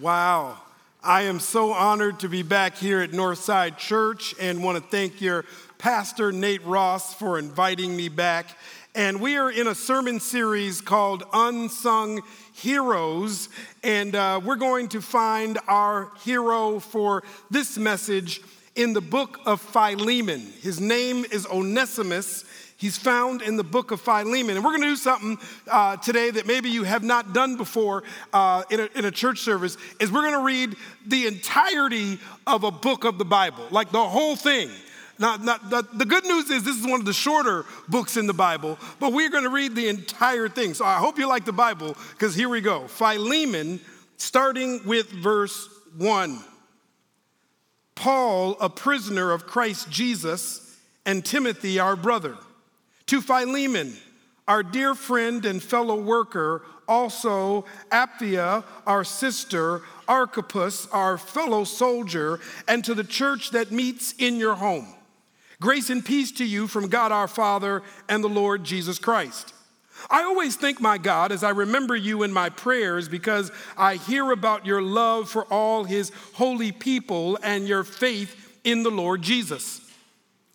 Wow. I am so honored to be back here at Northside Church and want to thank your pastor, Nate Ross, for inviting me back. And we are in a sermon series called Unsung Heroes. And uh, we're going to find our hero for this message in the book of Philemon. His name is Onesimus. He's found in the book of Philemon. And we're going to do something uh, today that maybe you have not done before uh, in, a, in a church service, is we're going to read the entirety of a book of the Bible, like the whole thing. Now, the, the good news is this is one of the shorter books in the Bible, but we're going to read the entire thing. So I hope you like the Bible, because here we go. Philemon, starting with verse 1. Paul, a prisoner of Christ Jesus, and Timothy, our brother to Philemon, our dear friend and fellow worker, also Apphia, our sister, Archippus, our fellow soldier, and to the church that meets in your home. Grace and peace to you from God our Father and the Lord Jesus Christ. I always thank my God as I remember you in my prayers because I hear about your love for all his holy people and your faith in the Lord Jesus.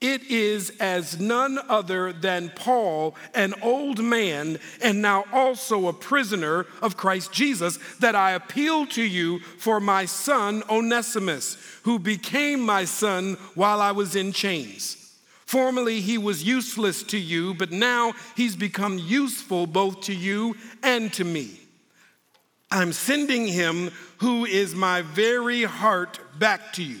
It is as none other than Paul, an old man and now also a prisoner of Christ Jesus, that I appeal to you for my son Onesimus, who became my son while I was in chains. Formerly he was useless to you, but now he's become useful both to you and to me. I'm sending him who is my very heart back to you.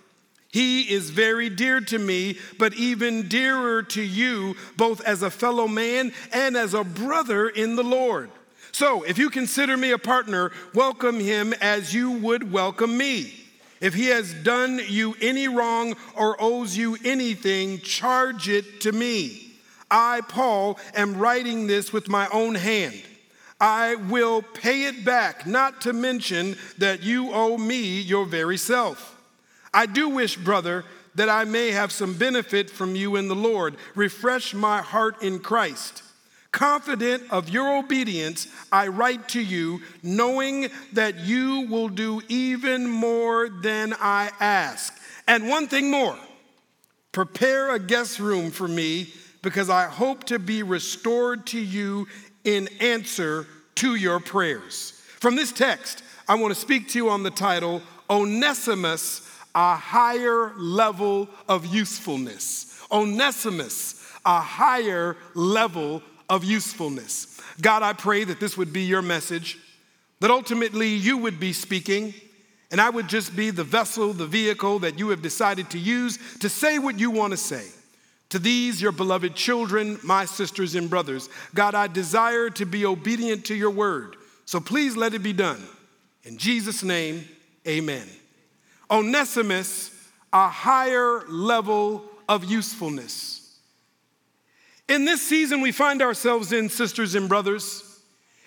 He is very dear to me, but even dearer to you, both as a fellow man and as a brother in the Lord. So, if you consider me a partner, welcome him as you would welcome me. If he has done you any wrong or owes you anything, charge it to me. I, Paul, am writing this with my own hand. I will pay it back, not to mention that you owe me your very self. I do wish, brother, that I may have some benefit from you in the Lord. Refresh my heart in Christ. Confident of your obedience, I write to you, knowing that you will do even more than I ask. And one thing more prepare a guest room for me, because I hope to be restored to you in answer to your prayers. From this text, I want to speak to you on the title Onesimus a higher level of usefulness. Onesimus, a higher level of usefulness. God, I pray that this would be your message, that ultimately you would be speaking, and I would just be the vessel, the vehicle that you have decided to use to say what you want to say. To these, your beloved children, my sisters and brothers, God, I desire to be obedient to your word. So please let it be done. In Jesus' name, amen. Onesimus a higher level of usefulness. In this season we find ourselves in, sisters and brothers,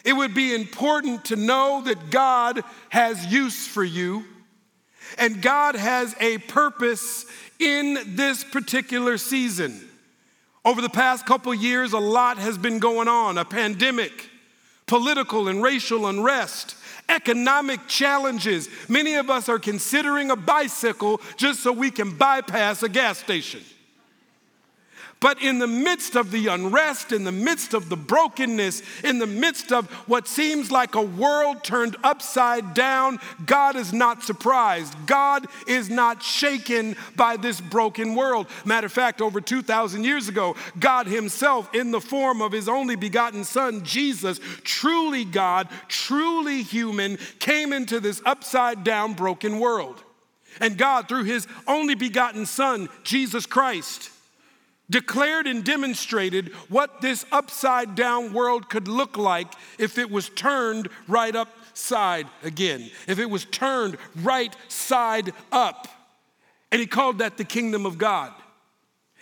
it would be important to know that God has use for you and God has a purpose in this particular season. Over the past couple years, a lot has been going on a pandemic, political and racial unrest, economic challenges. Many of us are considering a bicycle just so we can bypass a gas station. But in the midst of the unrest, in the midst of the brokenness, in the midst of what seems like a world turned upside down, God is not surprised. God is not shaken by this broken world. Matter of fact, over 2,000 years ago, God Himself, in the form of His only begotten Son, Jesus, truly God, truly human, came into this upside down, broken world. And God, through His only begotten Son, Jesus Christ, declared and demonstrated what this upside down world could look like if it was turned right upside again, if it was turned right side up. And he called that the kingdom of God.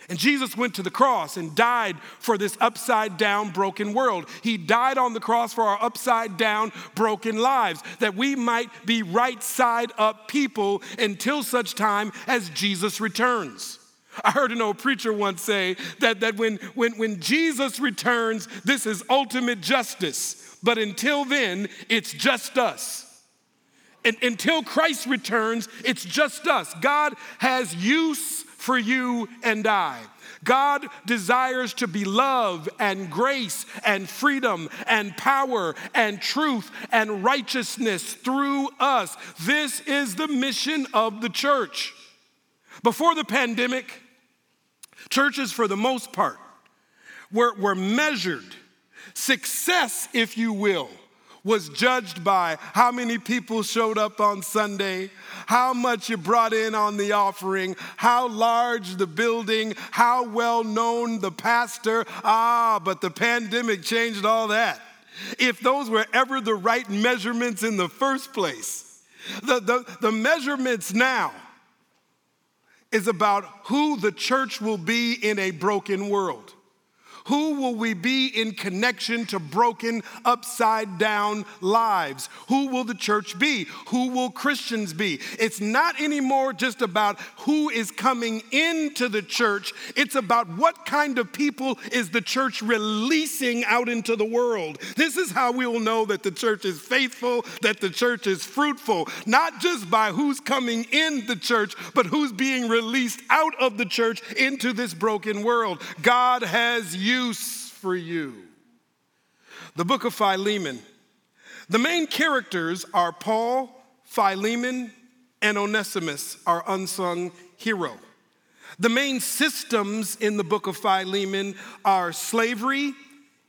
And Jesus went to the cross and died for this upside down, broken world. He died on the cross for our upside down, broken lives, that we might be right side up people until such time as Jesus returns. I heard an old preacher once say that, that when, when, when Jesus returns, this is ultimate justice. But until then, it's just us. And until Christ returns, it's just us. God has use for you and I. God desires to be love and grace and freedom and power and truth and righteousness through us. This is the mission of the church. Before the pandemic, Churches, for the most part, were, were measured. Success, if you will, was judged by how many people showed up on Sunday, how much you brought in on the offering, how large the building, how well known the pastor. Ah, but the pandemic changed all that. If those were ever the right measurements in the first place, the, the, the measurements now is about who the church will be in a broken world. Who will we be in connection to broken, upside down lives? Who will the church be? Who will Christians be? It's not anymore just about who is coming into the church, it's about what kind of people is the church releasing out into the world. This is how we will know that the church is faithful, that the church is fruitful, not just by who's coming in the church, but who's being released out of the church into this broken world. God has you use for you. The book of Philemon. The main characters are Paul, Philemon, and Onesimus, our unsung hero. The main systems in the book of Philemon are slavery,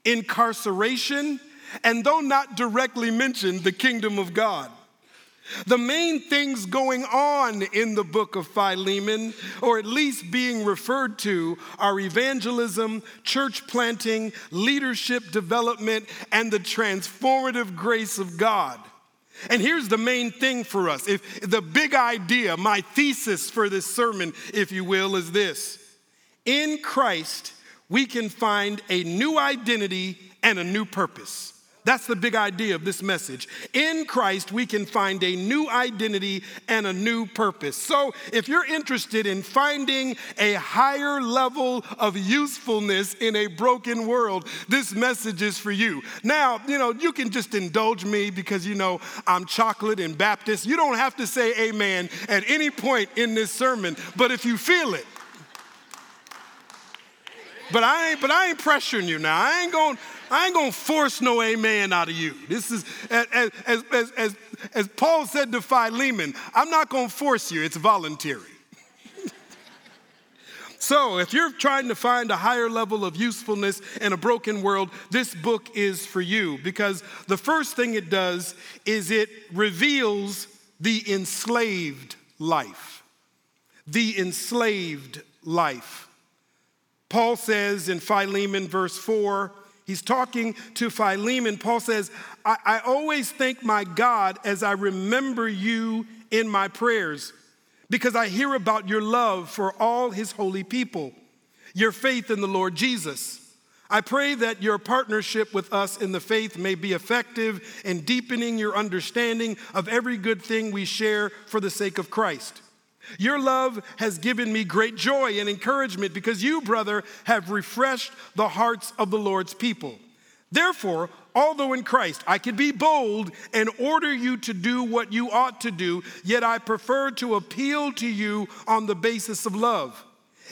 incarceration, and though not directly mentioned, the kingdom of God. The main things going on in the book of Philemon, or at least being referred to, are evangelism, church planting, leadership development, and the transformative grace of God. And here's the main thing for us. If the big idea, my thesis for this sermon, if you will, is this. In Christ, we can find a new identity and a new purpose. That's the big idea of this message. In Christ, we can find a new identity and a new purpose. So, if you're interested in finding a higher level of usefulness in a broken world, this message is for you. Now, you know, you can just indulge me because, you know, I'm chocolate and Baptist. You don't have to say amen at any point in this sermon, but if you feel it, but I ain't, but I ain't pressuring you now. I ain't going I ain't gonna force no amen out of you. This is as, as, as, as, Paul said to Philemon, I'm not gonna force you, it's voluntary. so, if you're trying to find a higher level of usefulness in a broken world, this book is for you because the first thing it does is it reveals the enslaved life. The enslaved life. Paul says in Philemon, verse 4, he's talking to Philemon. Paul says, I, I always thank my God as I remember you in my prayers because I hear about your love for all his holy people, your faith in the Lord Jesus. I pray that your partnership with us in the faith may be effective in deepening your understanding of every good thing we share for the sake of Christ. Your love has given me great joy and encouragement because you, brother, have refreshed the hearts of the Lord's people. Therefore, although in Christ I could be bold and order you to do what you ought to do, yet I prefer to appeal to you on the basis of love.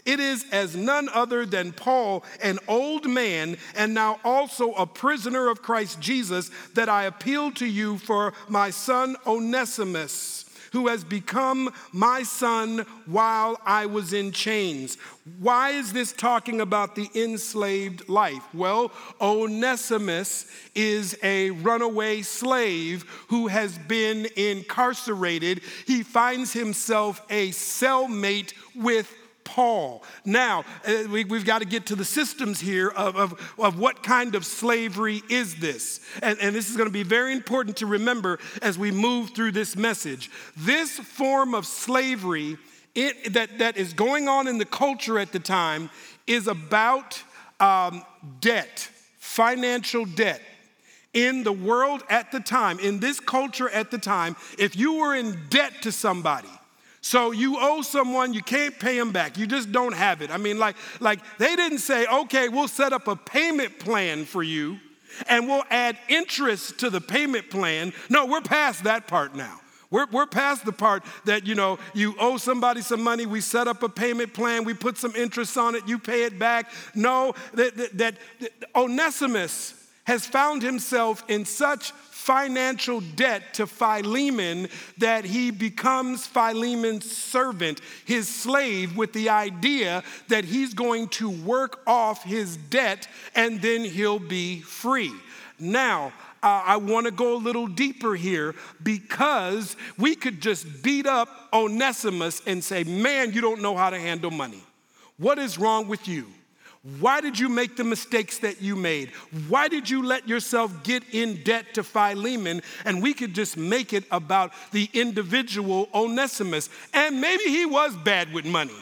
It is as none other than Paul, an old man and now also a prisoner of Christ Jesus, that I appeal to you for my son Onesimus who has become my son while I was in chains. Why is this talking about the enslaved life? Well, Onesimus is a runaway slave who has been incarcerated. He finds himself a cellmate with Paul. Now, uh, we, have got to get to the systems here of, of, of what kind of slavery is this. And, and this is going to be very important to remember as we move through this message. This form of slavery it, that, that is going on in the culture at the time is about um, debt, financial debt in the world at the time, in this culture at the time, if you were in debt to somebody, so you owe someone, you can't pay them back. You just don't have it. I mean, like, like they didn't say, okay, we'll set up a payment plan for you and we'll add interest to the payment plan. No, we're past that part now. We're, we're past the part that, you know, you owe somebody some money, we set up a payment plan, we put some interest on it, you pay it back. No, that, that, that Onesimus has found himself in such financial debt to Philemon that he becomes Philemon's servant, his slave, with the idea that he's going to work off his debt and then he'll be free. Now, uh, I want to go a little deeper here because we could just beat up Onesimus and say, Man, you don't know how to handle money. What is wrong with you? Why did you make the mistakes that you made? Why did you let yourself get in debt to Philemon? And we could just make it about the individual Onesimus. And maybe he was bad with money.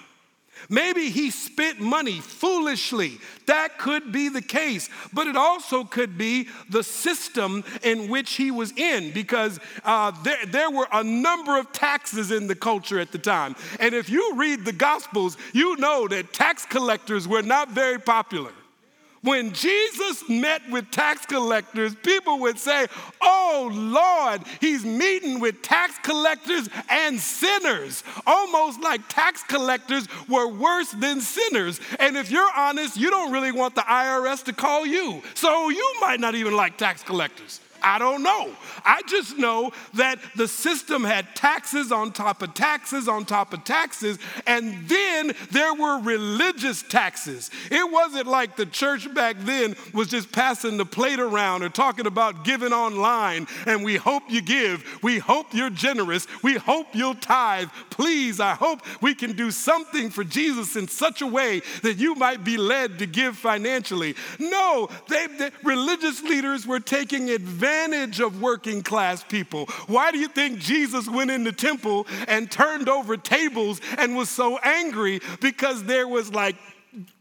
Maybe he spent money foolishly. That could be the case. But it also could be the system in which he was in because uh, there, there were a number of taxes in the culture at the time. And if you read the Gospels, you know that tax collectors were not very popular. When Jesus met with tax collectors, people would say, Oh Lord, he's meeting with tax collectors and sinners. Almost like tax collectors were worse than sinners. And if you're honest, you don't really want the IRS to call you. So you might not even like tax collectors. I don't know. I just know that the system had taxes on top of taxes on top of taxes, and then there were religious taxes. It wasn't like the church back then was just passing the plate around or talking about giving online, and we hope you give, we hope you're generous, we hope you'll tithe. Please, I hope we can do something for Jesus in such a way that you might be led to give financially. No, they, the religious leaders were taking advantage advantage of working class people. Why do you think Jesus went in the temple and turned over tables and was so angry? Because there was like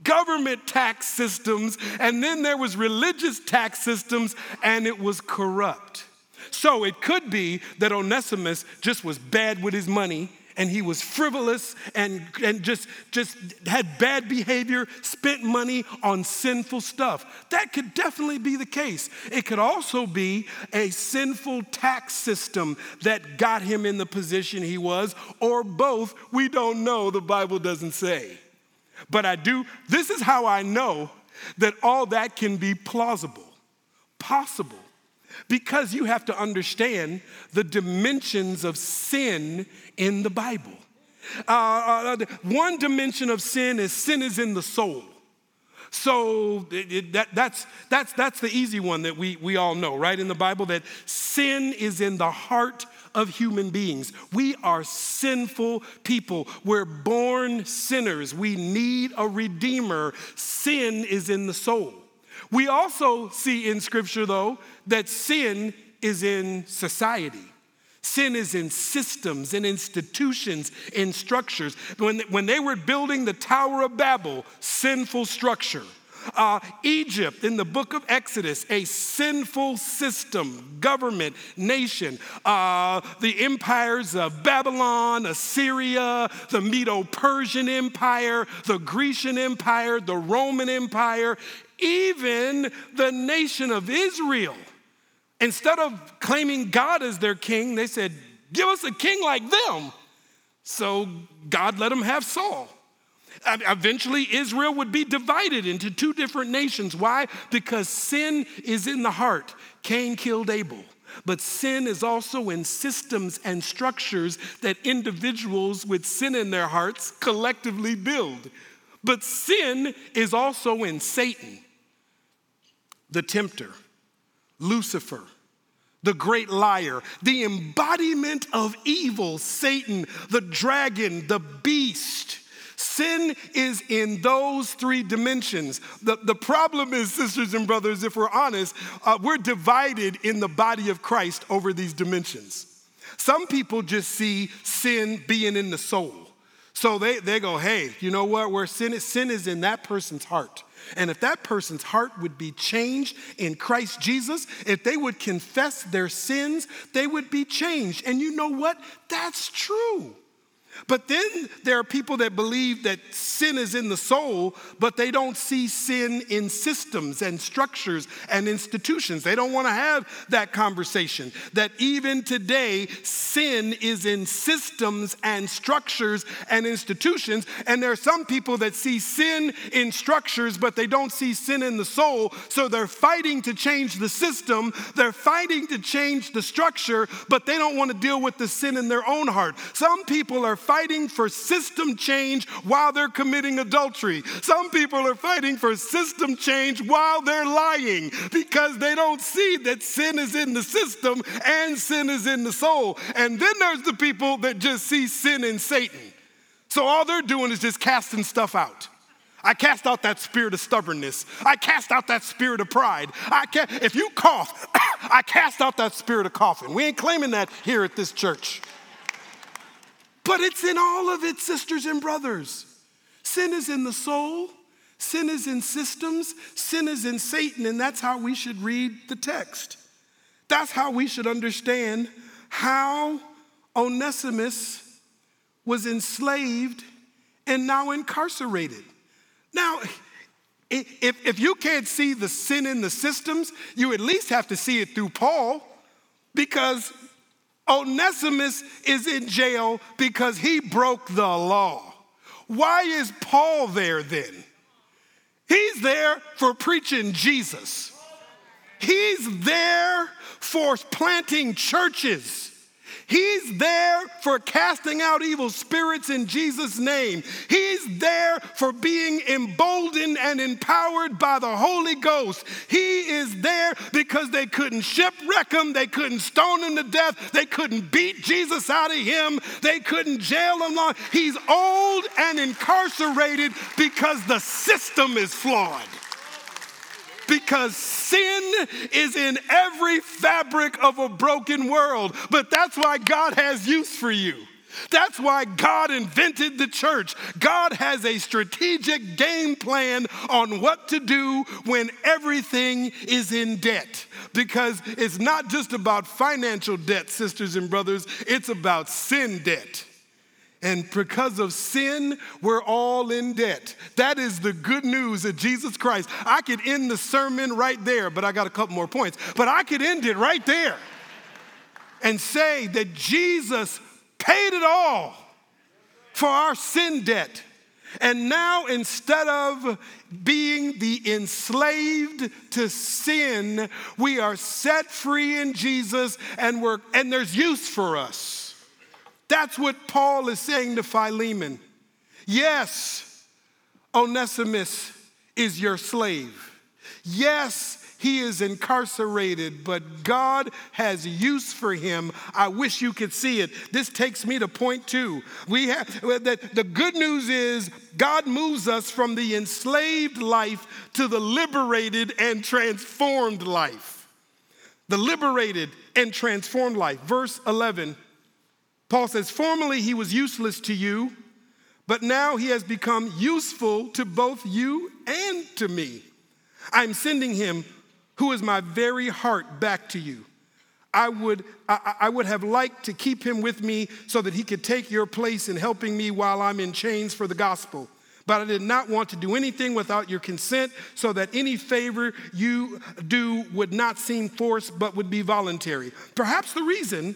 government tax systems and then there was religious tax systems and it was corrupt. So it could be that Onesimus just was bad with his money and he was frivolous and, and just, just had bad behavior, spent money on sinful stuff. That could definitely be the case. It could also be a sinful tax system that got him in the position he was, or both. We don't know, the Bible doesn't say. But I do, this is how I know that all that can be plausible, possible because you have to understand the dimensions of sin in the Bible. Uh, uh, one dimension of sin is sin is in the soul. So it, it, that, that's, that's, that's the easy one that we, we all know, right? In the Bible, that sin is in the heart of human beings. We are sinful people. We're born sinners. We need a redeemer. Sin is in the soul. We also see in Scripture, though, that sin is in society. Sin is in systems, in institutions, in structures. When, when they were building the Tower of Babel, sinful structure. Uh, Egypt in the book of Exodus, a sinful system, government, nation. Uh, the empires of Babylon, Assyria, the Medo Persian Empire, the Grecian Empire, the Roman Empire, even the nation of Israel. Instead of claiming God as their king, they said, Give us a king like them. So God let them have Saul. Eventually, Israel would be divided into two different nations. Why? Because sin is in the heart. Cain killed Abel. But sin is also in systems and structures that individuals with sin in their hearts collectively build. But sin is also in Satan, the tempter, Lucifer, the great liar, the embodiment of evil, Satan, the dragon, the beast. Sin is in those three dimensions. The, the problem is, sisters and brothers, if we're honest, uh, we're divided in the body of Christ over these dimensions. Some people just see sin being in the soul. So they, they go, hey, you know what? Where sin is, sin is in that person's heart. And if that person's heart would be changed in Christ Jesus, if they would confess their sins, they would be changed. And you know what? That's true. But then there are people that believe that sin is in the soul, but they don't see sin in systems and structures and institutions. They don't want to have that conversation. That even today, sin is in systems and structures and institutions. And there are some people that see sin in structures, but they don't see sin in the soul. So they're fighting to change the system, they're fighting to change the structure, but they don't want to deal with the sin in their own heart. Some people are fighting for system change while they're committing adultery. Some people are fighting for system change while they're lying because they don't see that sin is in the system and sin is in the soul. And then there's the people that just see sin in Satan. So all they're doing is just casting stuff out. I cast out that spirit of stubbornness. I cast out that spirit of pride. I can, if you cough, I cast out that spirit of coughing. We ain't claiming that here at this church. But it's in all of it, sisters and brothers. Sin is in the soul, sin is in systems, sin is in Satan, and that's how we should read the text. That's how we should understand how Onesimus was enslaved and now incarcerated. Now, if, if you can't see the sin in the systems, you at least have to see it through Paul because Onesimus is in jail because he broke the law. Why is Paul there then? He's there for preaching Jesus. He's there for planting churches. He's there for casting out evil spirits in Jesus' name. He's there for being emboldened and empowered by the Holy Ghost. He is there because they couldn't shipwreck him, they couldn't stone him to death, they couldn't beat Jesus out of him, they couldn't jail him long. He's old and incarcerated because the system is flawed because sin is in every fabric of a broken world. But that's why God has use for you. That's why God invented the church. God has a strategic game plan on what to do when everything is in debt. Because it's not just about financial debt, sisters and brothers, it's about sin debt. And because of sin, we're all in debt. That is the good news of Jesus Christ. I could end the sermon right there, but I got a couple more points. But I could end it right there and say that Jesus paid it all for our sin debt. And now, instead of being the enslaved to sin, we are set free in Jesus and, we're, and there's use for us. That's what Paul is saying to Philemon. Yes, Onesimus is your slave. Yes, he is incarcerated, but God has use for him. I wish you could see it. This takes me to point two. We have that the good news is God moves us from the enslaved life to the liberated and transformed life. The liberated and transformed life. Verse 11 Paul says, Formerly he was useless to you, but now he has become useful to both you and to me. I'm sending him, who is my very heart, back to you. I would, I, I, would have liked to keep him with me so that he could take your place in helping me while I'm in chains for the gospel. But I did not want to do anything without your consent so that any favor you do would not seem forced but would be voluntary. Perhaps the reason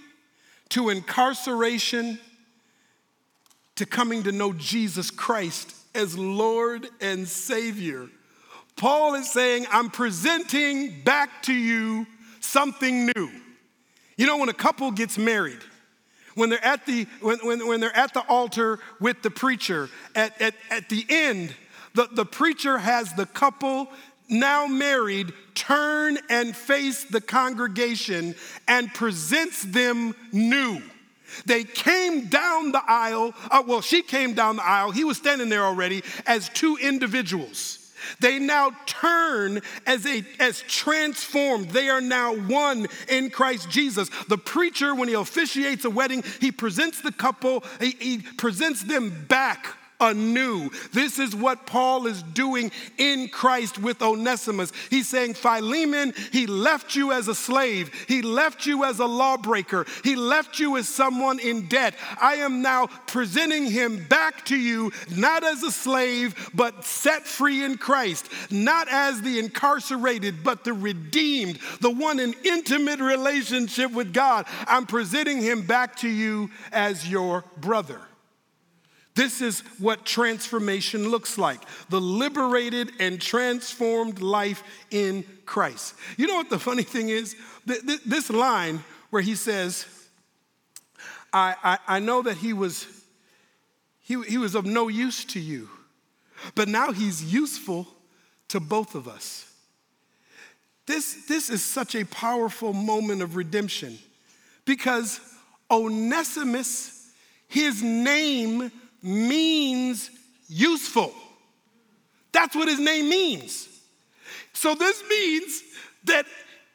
to incarceration to coming to know Jesus Christ as Lord and Savior. Paul is saying, I'm presenting back to you something new. You know, when a couple gets married, when they're at the, when, when, when they're at the altar with the preacher, at, at, at the end, the, the preacher has the couple now married turn and face the congregation and presents them new. They came down the aisle. Uh, well, she came down the aisle. He was standing there already as two individuals. They now turn as a as transformed. They are now one in Christ Jesus. The preacher, when he officiates a wedding, he presents the couple, he, he presents them back anew. This is what Paul is doing in Christ with Onesimus. He's saying, Philemon, he left you as a slave, he left you as a lawbreaker, he left you as someone in debt. I am now presenting him back to you, not as a slave, but set free in Christ, not as the incarcerated, but the redeemed, the one in intimate relationship with God. I'm presenting him back to you as your brother. This is what transformation looks like the liberated and transformed life in Christ. You know what the funny thing is? This line where he says, I, I, I know that he was, he, he was of no use to you, but now he's useful to both of us. This, this is such a powerful moment of redemption because Onesimus, his name means useful. That's what his name means. So this means that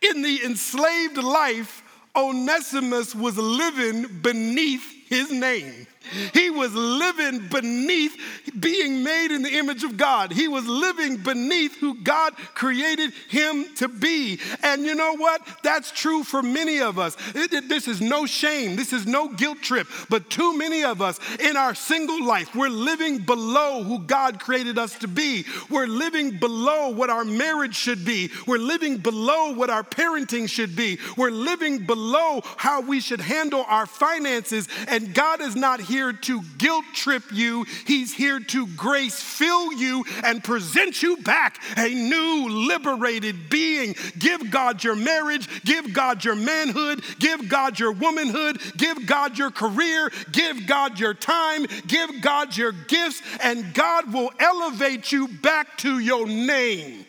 in the enslaved life, Onesimus was living beneath his name. He was living beneath being made in the image of God. He was living beneath who God created him to be. And you know what? That's true for many of us. It, it, this is no shame, this is no guilt trip. But too many of us in our single life, we're living below who God created us to be. We're living below what our marriage should be. We're living below what our parenting should be. We're living below how we should handle our finances. And God is not here to guilt trip you, He's here to grace fill you and present you back a new liberated being. Give God your marriage, give God your manhood, give God your womanhood, give God your career, give God your time, give God your gifts, and God will elevate you back to your name,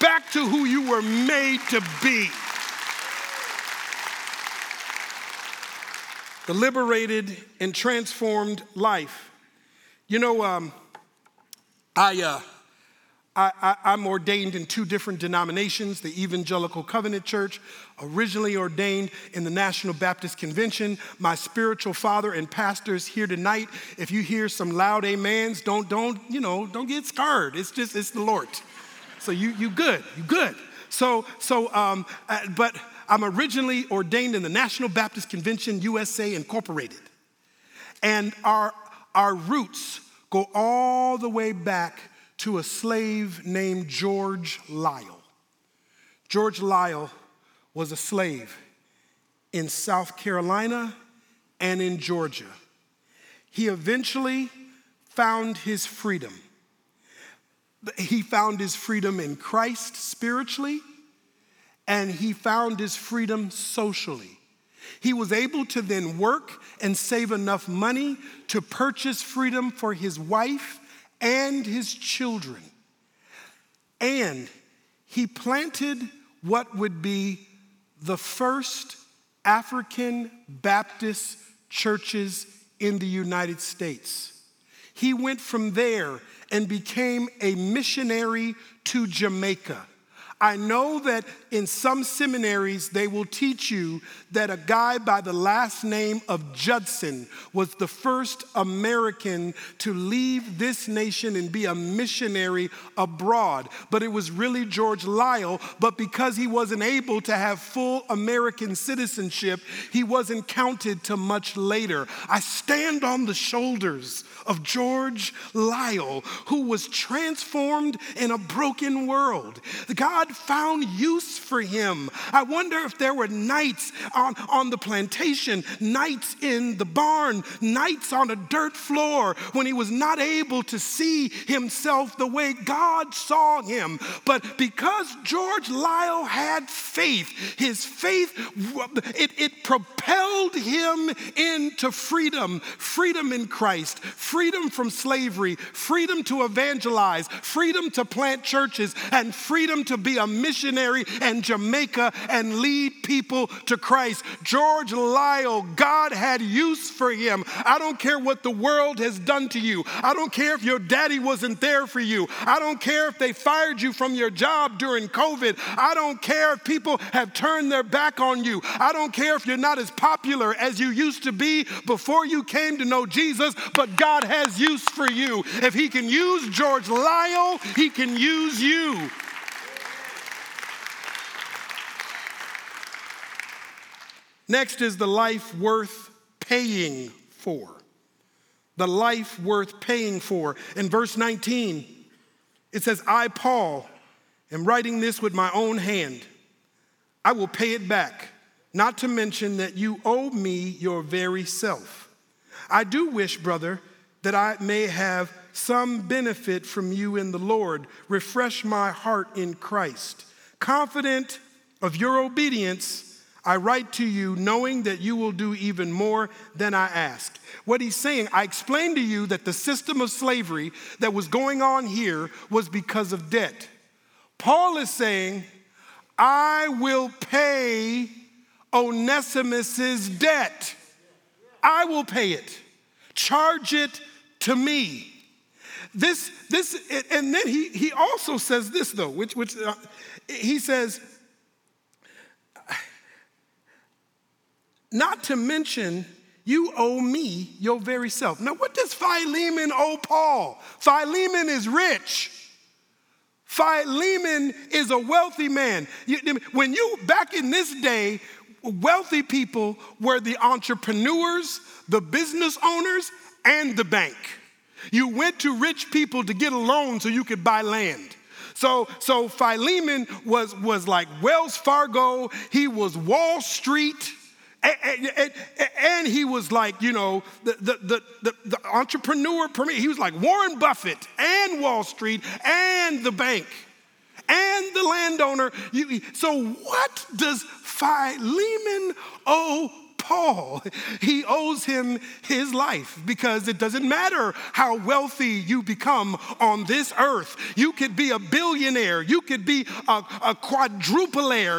back to who you were made to be. The liberated and transformed life. You know, um, I, uh, I, am ordained in two different denominations the Evangelical Covenant Church, originally ordained in the National Baptist Convention. My spiritual father and pastors here tonight. If you hear some loud amens, don't, don't, you know, don't get scared. It's just, it's the Lord. So you, you good, you good. So, so, um, uh, but I'm originally ordained in the National Baptist Convention USA Incorporated. And our, our roots go all the way back to a slave named George Liele. George Liele was a slave in South Carolina and in Georgia. He eventually found his freedom. He found his freedom in Christ spiritually and he found his freedom socially. He was able to then work and save enough money to purchase freedom for his wife and his children. And he planted what would be the first African Baptist churches in the United States. He went from there and became a missionary to Jamaica. I know that in some seminaries they will teach you that a guy by the last name of Judson was the first American to leave this nation and be a missionary abroad. But it was really George Liele, but because he wasn't able to have full American citizenship, he wasn't counted to much later. I stand on the shoulders of George Liele, who was transformed in a broken world. God found use for him. I wonder if there were nights on, on the plantation, nights in the barn, nights on a dirt floor when he was not able to see himself the way God saw him. But because George Liele had faith, his faith, it, it propelled him into freedom, freedom in Christ, freedom from slavery, freedom to evangelize, freedom to plant churches, and freedom to be a missionary in Jamaica and lead people to Christ. George Liele, God had use for him. I don't care what the world has done to you. I don't care if your daddy wasn't there for you. I don't care if they fired you from your job during COVID. I don't care if people have turned their back on you. I don't care if you're not as popular as you used to be before you came to know Jesus, but God has use for you. If He can use George Liele, He can use you. Next is the life worth paying for. The life worth paying for. In verse 19, it says, I, Paul, am writing this with my own hand. I will pay it back, not to mention that you owe me your very self. I do wish, brother, that I may have some benefit from you in the Lord. Refresh my heart in Christ. Confident of your obedience, I write to you knowing that you will do even more than I ask. What he's saying, I explained to you that the system of slavery that was going on here was because of debt. Paul is saying, I will pay Onesimus's debt. I will pay it. Charge it to me. This, this, and then he, he also says this though, which, which uh, he says, not to mention, you owe me your very self. Now, what does Philemon owe Paul? Philemon is rich. Philemon is a wealthy man. When you, back in this day, wealthy people were the entrepreneurs, the business owners, and the bank. You went to rich people to get a loan so you could buy land. So, so Philemon was, was like Wells Fargo, he was Wall Street, and, and, and he was like, you know, the, the, the, the, entrepreneur, he was like Warren Buffett and Wall Street and the bank and the landowner. So, what does Philemon owe Paul, he owes him his life because it doesn't matter how wealthy you become on this earth. You could be a billionaire, you could be a, a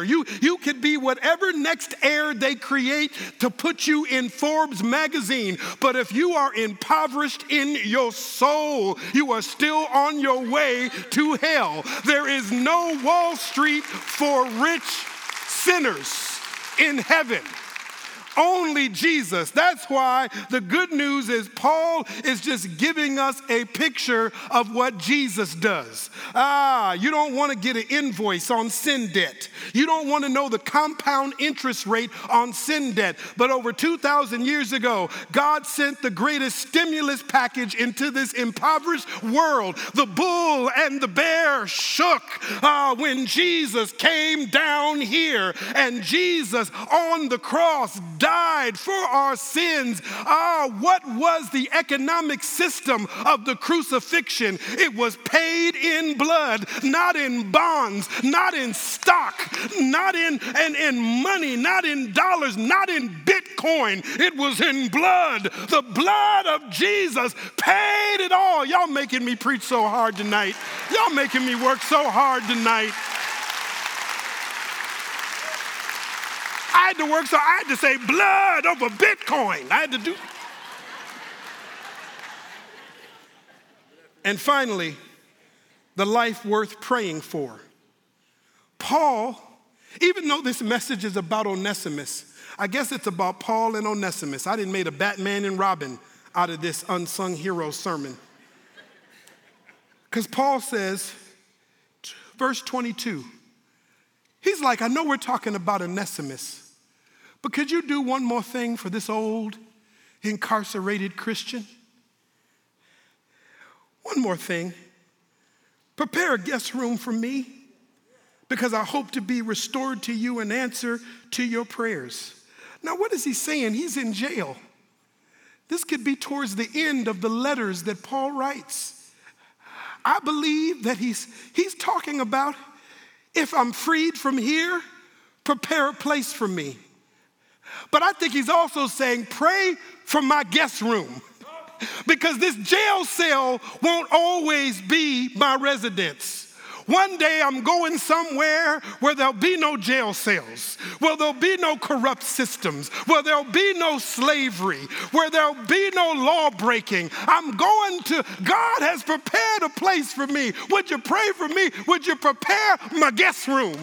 you, you could be whatever next heir they create to put you in Forbes magazine. But if you are impoverished in your soul, you are still on your way to hell. There is no Wall Street for rich sinners in heaven. Only Jesus. That's why the good news is Paul is just giving us a picture of what Jesus does. Ah, you don't want to get an invoice on sin debt. You don't want to know the compound interest rate on sin debt. But over 2,000 years ago, God sent the greatest stimulus package into this impoverished world. The bull and the bear shook uh, when Jesus came down here, and Jesus on the cross died for our sins. Ah, what was the economic system of the crucifixion? It was paid in blood, not in bonds, not in stock, not in, in, in money, not in dollars, not in Bitcoin. It was in blood. The blood of Jesus paid it all. Y'all making me preach so hard tonight. Y'all making me work so hard tonight. I had to work, so I had to say blood over Bitcoin. I had to do. And finally, the life worth praying for. Paul, even though this message is about Onesimus, I guess it's about Paul and Onesimus. I didn't make a Batman and Robin out of this unsung hero sermon. Because Paul says, verse 22, he's like, I know we're talking about Onesimus, but could you do one more thing for this old incarcerated Christian? One more thing. Prepare a guest room for me because I hope to be restored to you and answer to your prayers. Now, what is he saying? He's in jail. This could be towards the end of the letters that Paul writes. I believe that he's, he's talking about if I'm freed from here, prepare a place for me. But I think he's also saying, pray for my guest room because this jail cell won't always be my residence. One day I'm going somewhere where there'll be no jail cells, where there'll be no corrupt systems, where there'll be no slavery, where there'll be no law breaking. I'm going to, God has prepared a place for me. Would you pray for me? Would you prepare my guest room?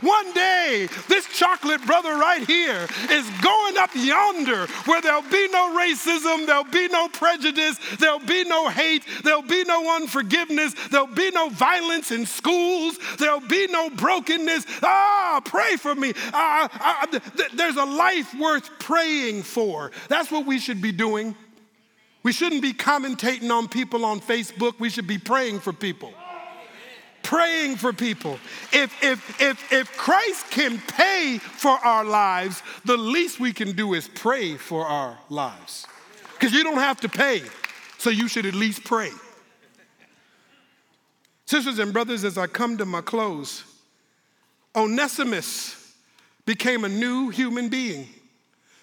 One day, this chocolate brother right here is going up yonder where there'll be no racism, there'll be no prejudice, there'll be no hate, there'll be no unforgiveness, there'll be no violence and schools. There'll be no brokenness. Ah, pray for me. Ah, ah, th- there's a life worth praying for. That's what we should be doing. We shouldn't be commentating on people on Facebook. We should be praying for people. Praying for people. If, if, if, if Christ can pay for our lives, the least we can do is pray for our lives. Because you don't have to pay, so you should at least pray. Sisters and brothers, as I come to my close, Onesimus became a new human being.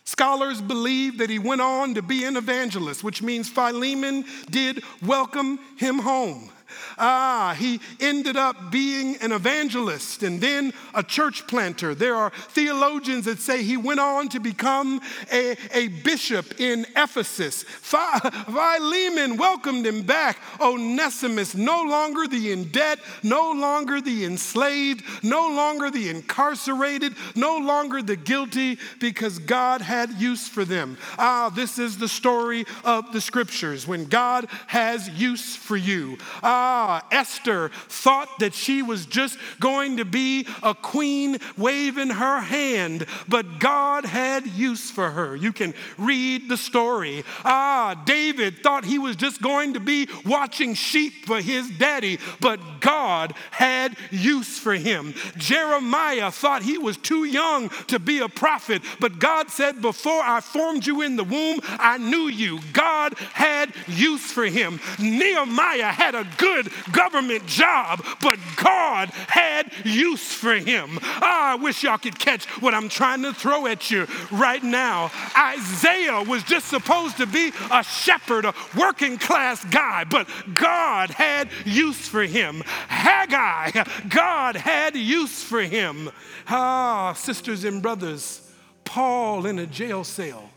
Scholars believe that he went on to be an evangelist, which means Philemon did welcome him home. Ah, he ended up being an evangelist and then a church planter. There are theologians that say he went on to become a, a bishop in Ephesus. Philemon welcomed him back. Onesimus, no longer the in debt, no longer the enslaved, no longer the incarcerated, no longer the guilty, because God had use for them. Ah, this is the story of the scriptures when God has use for you. Ah, Ah, Esther thought that she was just going to be a queen waving her hand, but God had use for her. You can read the story. Ah, David thought he was just going to be watching sheep for his daddy, but God had use for him. Jeremiah thought he was too young to be a prophet, but God said, Before I formed you in the womb, I knew you. God had use for him. Nehemiah had a good good government job, but God had use for him. Oh, I wish y'all could catch what I'm trying to throw at you right now. Isaiah was just supposed to be a shepherd, a working class guy, but God had use for him. Haggai, God had use for him. Ah, sisters and brothers, Paul in a jail cell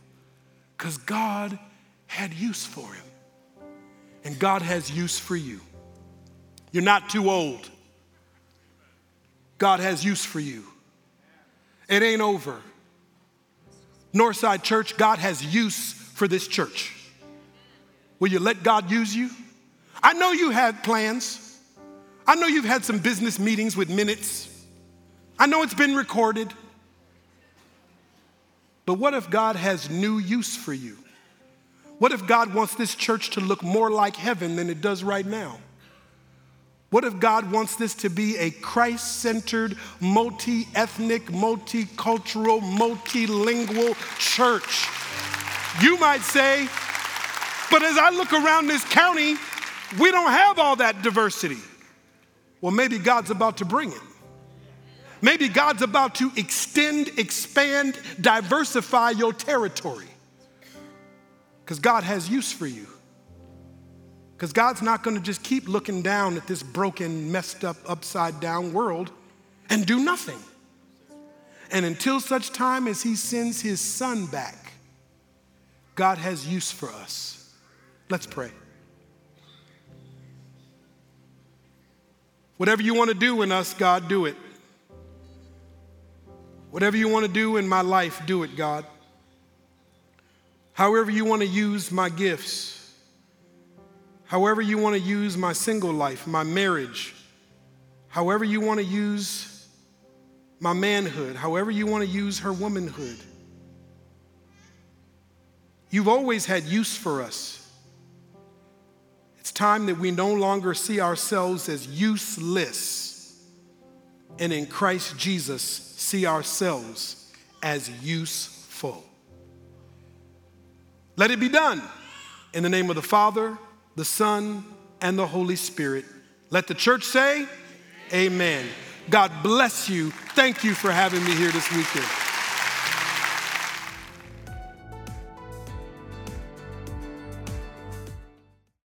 because God had use for him. And God has use for you. You're not too old. God has use for you. It ain't over. Northside Church, God has use for this church. Will you let God use you? I know you had plans. I know you've had some business meetings with minutes. I know it's been recorded. But what if God has new use for you? What if God wants this church to look more like heaven than it does right now? What if God wants this to be a Christ centered, multi ethnic, multicultural, multilingual church? You might say, but as I look around this county, we don't have all that diversity. Well, maybe God's about to bring it. Maybe God's about to extend, expand, diversify your territory. Because God has use for you. Because God's not going to just keep looking down at this broken, messed up, upside down world and do nothing. And until such time as He sends His Son back, God has use for us. Let's pray. Whatever you want to do in us, God, do it. Whatever you want to do in my life, do it, God. However, you want to use my gifts, however, you want to use my single life, my marriage, however, you want to use my manhood, however, you want to use her womanhood. You've always had use for us. It's time that we no longer see ourselves as useless, and in Christ Jesus, see ourselves as useful. Let it be done in the name of the Father, the Son, and the Holy Spirit. Let the church say, Amen. God bless you. Thank you for having me here this weekend.